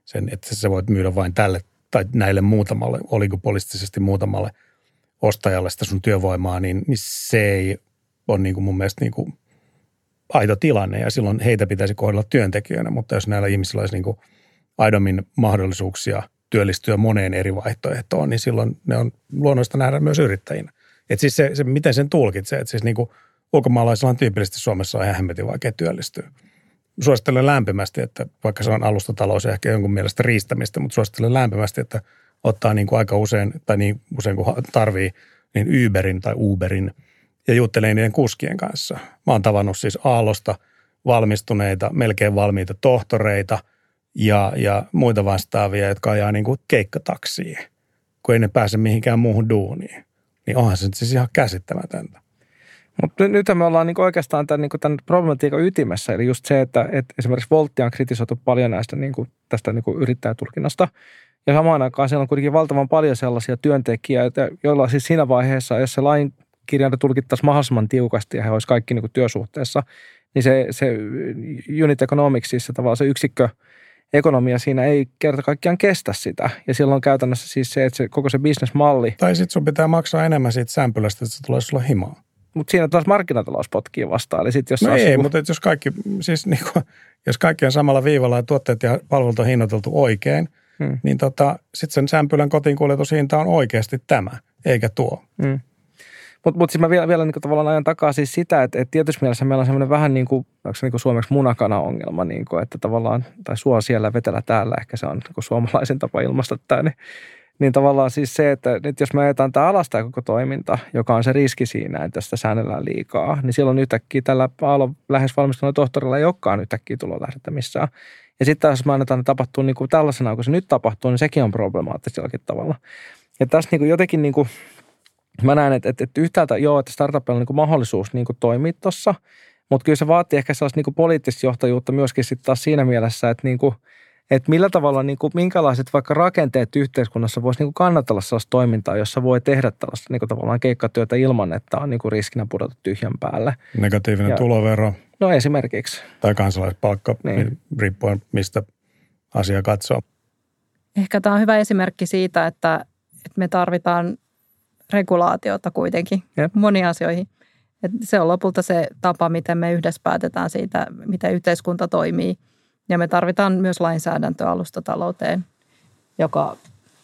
sen, että sä voit myydä vain tälle tai näille muutamalle, oligopolistisesti muutamalle ostajalle sitä sun työvoimaa, niin, niin se ei ole niin kuin mun mielestä niin kuin aito tilanne ja silloin heitä pitäisi kohdella työntekijöinä, mutta jos näillä ihmisillä olisi niin kuin aidommin mahdollisuuksia työllistyä moneen eri vaihtoehtoon, niin silloin ne on luonnollista nähdä myös yrittäjinä. Että siis se, se, miten sen tulkitsee, että siis niin kuin ulkomaalaisilla on tyypillisesti Suomessa on ihan vaikea työllistyä. Suosittelen lämpimästi, että vaikka se on alustatalous ja ehkä jonkun mielestä riistämistä, mutta suosittelen lämpimästi, että ottaa niin kuin aika usein tai niin usein kuin tarvii, niin Uberin tai Uberin ja juttelee niiden kuskien kanssa. Mä oon tavannut siis Aallosta valmistuneita, melkein valmiita tohtoreita ja, ja muita vastaavia, jotka ajaa niin kuin keikkataksiin, kun ei ne pääse mihinkään muuhun duuniin niin onhan se siis ihan käsittämätöntä. Mutta nyt me ollaan niinku oikeastaan tämän, niinku tämän problematiikan ytimessä, eli just se, että, että esimerkiksi Volttia on kritisoitu paljon näistä niinku, tästä niinku yrittäjätulkinnasta. Ja samaan aikaan siellä on kuitenkin valtavan paljon sellaisia työntekijöitä, joilla siis siinä vaiheessa, jos se lain kirjainta tulkittaisiin mahdollisimman tiukasti ja he olisivat kaikki niinku työsuhteessa, niin se, se unit economics, siis se tavallaan se yksikkö – ekonomia siinä ei kerta kaikkiaan kestä sitä. Ja silloin käytännössä siis se, että se, koko se bisnesmalli. Tai sitten sun pitää maksaa enemmän siitä sämpylästä, että se tulee sulla himaa. Mutta siinä taas markkinatalous potkii vastaan. Eli sit jos no ei, joku... mutta jos kaikki, siis niinku, jos kaikki on samalla viivalla ja tuotteet ja palvelut on hinnoiteltu oikein, hmm. niin tota, sitten sen sämpylän kotiinkuljetushinta on oikeasti tämä, eikä tuo. Hmm. Mutta mut siis mä vielä, vielä niin tavallaan ajan takaa siis sitä, että, että tietysti mielessä meillä on semmoinen vähän niin kuin, onko se niin kuin suomeksi munakana-ongelma, niin kuin, että tavallaan, tai suo siellä vetellä täällä, ehkä se on niin kuin suomalaisen tapa ilmaista tämä, niin, niin tavallaan siis se, että nyt jos me ajetaan tämä alasta koko toiminta, joka on se riski siinä, että sitä säännellään liikaa, niin silloin yhtäkkiä tällä Aalo lähes valmistuneella tohtorilla ei olekaan yhtäkkiä tulolähdettä missään. Ja sitten jos me annetaan ne tapahtua niin kuin tällaisena, kun se nyt tapahtuu, niin sekin on problemaattista jollakin tavalla. Ja tässä niin kuin jotenkin niin kuin mä näen, että, että, että yhtäältä joo, että startupilla on niin kuin mahdollisuus niin kuin toimia tuossa, mutta kyllä se vaatii ehkä sellaista niin kuin poliittista johtajuutta myöskin sitten taas siinä mielessä, että, niin kuin, että millä tavalla, niin kuin, minkälaiset vaikka rakenteet yhteiskunnassa voisi niin kuin kannatella sellaista toimintaa, jossa voi tehdä tällaista niin kuin tavallaan keikkatyötä ilman, että on niin kuin riskinä pudota tyhjän päälle. Negatiivinen ja, tulovero. No esimerkiksi. Tai kansalaispalkka, niin. riippuen mistä asia katsoo. Ehkä tämä on hyvä esimerkki siitä, että, että me tarvitaan regulaatiota kuitenkin Jep. moniin asioihin. Et se on lopulta se tapa, miten me yhdessä päätetään siitä, miten yhteiskunta toimii. Ja me tarvitaan myös lainsäädäntöä alustatalouteen, joka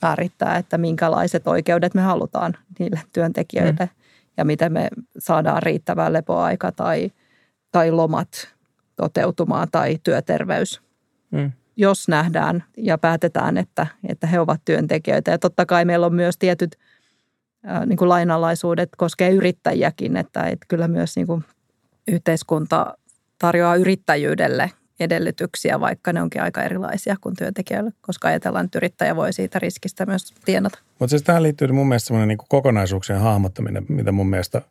määrittää, että minkälaiset oikeudet me halutaan niille työntekijöille mm. ja miten me saadaan riittävä lepoaika tai, tai lomat toteutumaan tai työterveys. Mm. Jos nähdään ja päätetään, että, että he ovat työntekijöitä. Ja totta kai meillä on myös tietyt – niin kuin lainalaisuudet koskee yrittäjiäkin, että, että kyllä myös niin kuin yhteiskunta tarjoaa yrittäjyydelle edellytyksiä, vaikka ne onkin aika erilaisia kuin työntekijöille, koska ajatellaan, että yrittäjä voi siitä riskistä myös tienata. Mutta siis tähän liittyy mun mielestä semmoinen niin kokonaisuuksien hahmottaminen, mitä mun mielestä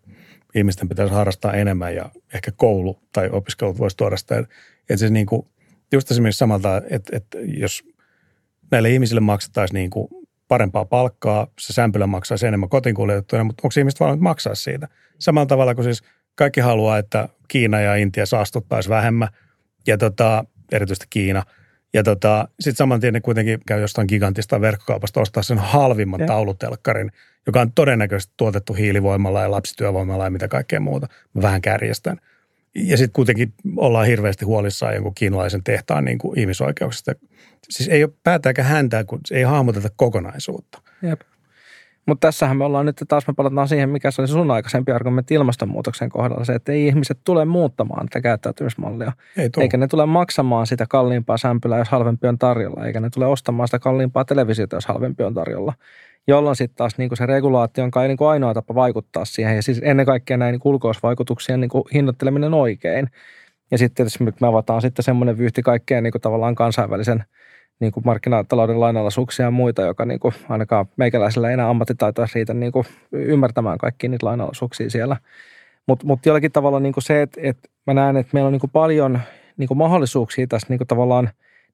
ihmisten pitäisi harrastaa enemmän ja ehkä koulu tai opiskelut voisi tuoda sitä. Että siis niin kuin, just esimerkiksi samalta, että, että jos näille ihmisille maksettaisiin niin kuin parempaa palkkaa, se sämpylä maksaisi enemmän kotinkuljetettuna, mutta onko ihmiset valmiit maksaa siitä? Samalla tavalla kuin siis kaikki haluaa, että Kiina ja Intia saastuttaisi vähemmän, ja tota, erityisesti Kiina. Ja tota, sitten saman tien ne kuitenkin käy jostain gigantista verkkokaupasta ostaa sen halvimman ja. taulutelkkarin, joka on todennäköisesti tuotettu hiilivoimalla ja lapsityövoimalla ja mitä kaikkea muuta. Mä vähän kärjestän. Ja sitten kuitenkin ollaan hirveästi huolissaan jonkun kiinalaisen tehtaan niin kuin ihmisoikeuksista. Siis ei ole päätääkään häntää, kun ei hahmoteta kokonaisuutta. Jep. Mutta tässähän me ollaan nyt taas, me palataan siihen, mikä se oli sun aikaisempi argumentti ilmastonmuutoksen kohdalla, se, että ei ihmiset tule muuttamaan tätä käyttäytymismallia. Ei eikä ne tule maksamaan sitä kalliimpaa sämpylää, jos halvempi on tarjolla, eikä ne tule ostamaan sitä kalliimpaa televisiota, jos halvempi on tarjolla. Jolloin sitten taas niin se regulaatio on kai niin ainoa tapa vaikuttaa siihen, ja siis ennen kaikkea näin niin ulkoisvaikutuksien niin hinnoitteleminen oikein. Ja sitten tietysti me avataan sitten semmoinen vyyhti kaikkeen niin tavallaan kansainvälisen – niin kuin markkinatalouden lainalaisuuksia ja muita, joka niin kuin ainakaan meikäläisellä ei enää ammattitaitoa riitä niin kuin ymmärtämään kaikki niitä lainalaisuuksia siellä. Mutta mut jollakin tavalla niin kuin se, että, että mä näen, että meillä on niin kuin paljon niin kuin mahdollisuuksia tässä niin kuin tavallaan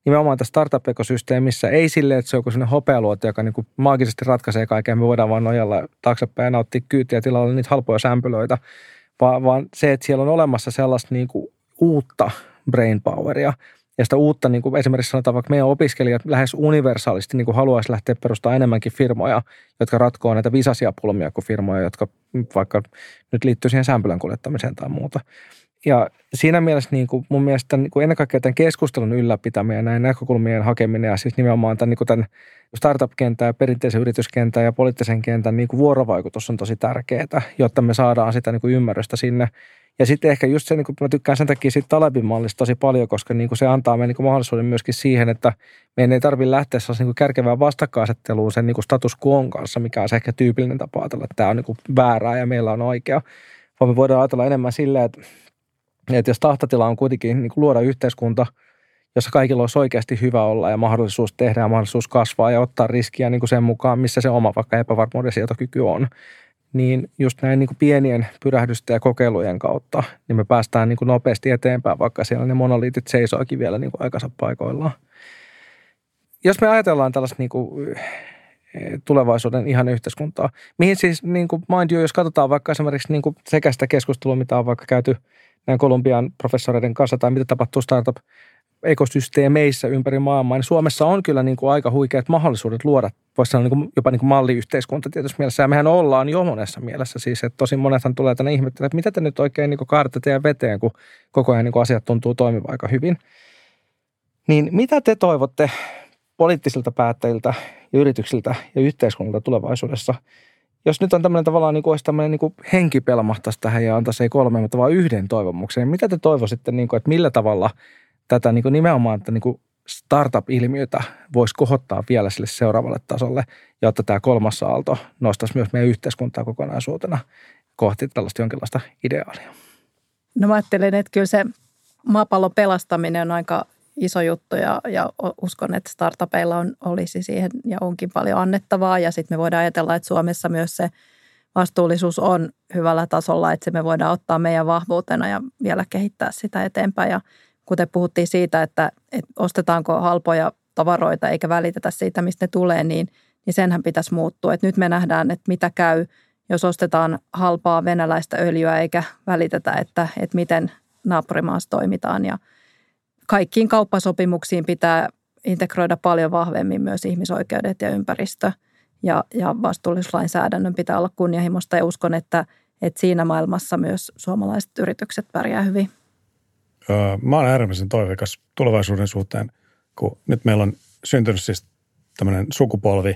nimenomaan tässä startup-ekosysteemissä, ei silleen, että se on joku sellainen hopealuote, joka niin kuin maagisesti ratkaisee kaiken, me voidaan vaan nojalla taaksepäin ja nauttia kyytiä tilalla niitä halpoja sämpylöitä, vaan, vaan se, että siellä on olemassa sellaista niin kuin uutta brain poweria – ja sitä uutta, niin kuin esimerkiksi sanotaan vaikka meidän opiskelijat lähes universaalisti niin kuin haluaisi lähteä perustamaan enemmänkin firmoja, jotka ratkoo näitä visasia pulmia kuin firmoja, jotka vaikka nyt liittyy siihen sämpylän kuljettamiseen tai muuta. Ja siinä mielessä niin kuin mun mielestä niin kuin ennen kaikkea tämän keskustelun ylläpitäminen ja näin näkökulmien hakeminen ja siis nimenomaan tämän, niin kuin tämän startup-kentän ja perinteisen yrityskentän ja poliittisen kentän niin kuin vuorovaikutus on tosi tärkeää, jotta me saadaan sitä niin kuin ymmärrystä sinne ja sitten ehkä just se, niin kuin mä tykkään sen takia siitä Talebin mallista tosi paljon, koska niin kuin se antaa meille niin mahdollisuuden myöskin siihen, että meidän ei tarvitse lähteä sellaisen niin kärkevään vastakkainasetteluun sen niin status quo kanssa, mikä on se ehkä tyypillinen tapa ajatella, että tämä on niin väärää ja meillä on oikea. Vaan me voidaan ajatella enemmän silleen, että, että jos tahtotila on kuitenkin niin luoda yhteiskunta, jossa kaikilla olisi oikeasti hyvä olla ja mahdollisuus tehdä ja mahdollisuus kasvaa ja ottaa riskiä niin kuin sen mukaan, missä se oma vaikka epävarmuuden sietokyky on, niin just näin niin kuin pienien pyrähdysten ja kokeilujen kautta, niin me päästään niin kuin nopeasti eteenpäin, vaikka siellä ne monoliitit seisoakin vielä niin kuin aikansa paikoillaan. Jos me ajatellaan tällaista niin kuin eh, tulevaisuuden ihan yhteiskuntaa, mihin siis, niin kuin mind you, jos katsotaan vaikka esimerkiksi niin kuin sekä sitä keskustelua, mitä on vaikka käyty näin Kolumbian professoreiden kanssa, tai mitä tapahtuu startup ekosysteemeissä ympäri maailmaa, niin Suomessa on kyllä niin kuin aika huikeat mahdollisuudet luoda, voisi sanoa niin kuin, jopa niin kuin malliyhteiskunta tietysti mielessä. Ja mehän ollaan jo monessa mielessä siis, että tosi monethan tulee tänne ihmettelemään, että mitä te nyt oikein niin kaarta teidän veteen, kun koko ajan niin kuin asiat tuntuu toimivan aika hyvin. Niin mitä te toivotte poliittisilta päättäjiltä ja yrityksiltä ja yhteiskunnalta tulevaisuudessa? Jos nyt on tämmöinen tavallaan niin kuin olisi tämmöinen niin kuin henki pelmahtaisi tähän ja antaisi ei kolme, mutta vaan yhden toivomuksen, niin mitä te toivoisitte, niin kuin, että millä tavalla – tätä niin kuin nimenomaan että niin kuin startup-ilmiötä voisi kohottaa vielä sille seuraavalle tasolle, jotta tämä kolmas aalto nostaisi myös meidän yhteiskuntaa kokonaisuutena kohti tällaista jonkinlaista ideaalia. No mä ajattelen, että kyllä se maapallon pelastaminen on aika iso juttu ja, ja uskon, että startupeilla on, olisi siihen ja onkin paljon annettavaa. Ja sitten me voidaan ajatella, että Suomessa myös se vastuullisuus on hyvällä tasolla, että se me voidaan ottaa meidän vahvuutena ja vielä kehittää sitä eteenpäin. Ja kuten puhuttiin siitä, että, että ostetaanko halpoja tavaroita eikä välitetä siitä, mistä ne tulee, niin, niin senhän pitäisi muuttua. Et nyt me nähdään, että mitä käy, jos ostetaan halpaa venäläistä öljyä eikä välitetä, että, että miten naapurimaassa toimitaan. Ja kaikkiin kauppasopimuksiin pitää integroida paljon vahvemmin myös ihmisoikeudet ja ympäristö. Ja, ja vastuullisuuslainsäädännön pitää olla kunnianhimosta ja uskon, että, että siinä maailmassa myös suomalaiset yritykset pärjää hyvin mä oon äärimmäisen toiveikas tulevaisuuden suhteen, kun nyt meillä on syntynyt siis tämmöinen sukupolvi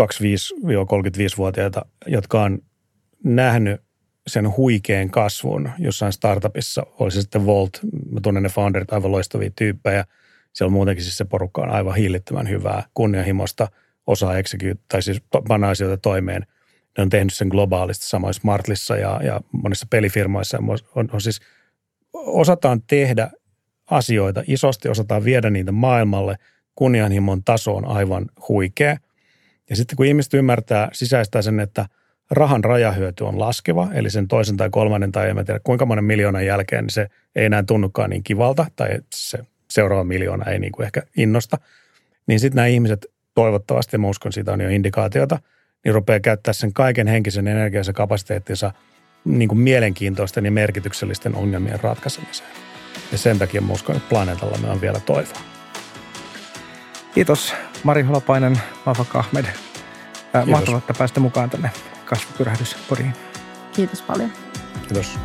25-35-vuotiaita, jotka on nähnyt sen huikean kasvun jossain startupissa, olisi sitten Volt, mä tunnen ne founderit, aivan loistavia tyyppejä. Siellä on muutenkin siis se porukka on aivan hillittömän hyvää, kunnianhimosta, osaa execute, tai siis panna asioita toimeen. Ne on tehnyt sen globaalisti, samoin Smartlissa ja, ja monissa pelifirmoissa. On, on siis – osataan tehdä asioita isosti, osataan viedä niitä maailmalle, kunnianhimon taso on aivan huikea. Ja sitten kun ihmiset ymmärtää, sisäistää sen, että rahan rajahyöty on laskeva, eli sen toisen tai kolmannen tai en tiedä kuinka monen miljoonan jälkeen, niin se ei enää tunnukaan niin kivalta, tai se seuraava miljoona ei niin kuin ehkä innosta, niin sitten nämä ihmiset toivottavasti, mä uskon, siitä on jo indikaatiota, niin rupeaa käyttää sen kaiken henkisen energiansa kapasiteettinsa niin kuin mielenkiintoisten ja merkityksellisten ongelmien ratkaisemiseen. Ja sen takia mä uskon, että planeetalla me on vielä toivoa. Kiitos Mari Holopainen, Mafak Ahmed. Mahtavaa, että päästä mukaan tänne kasvupyrähdysporiin. Kiitos paljon. Kiitos.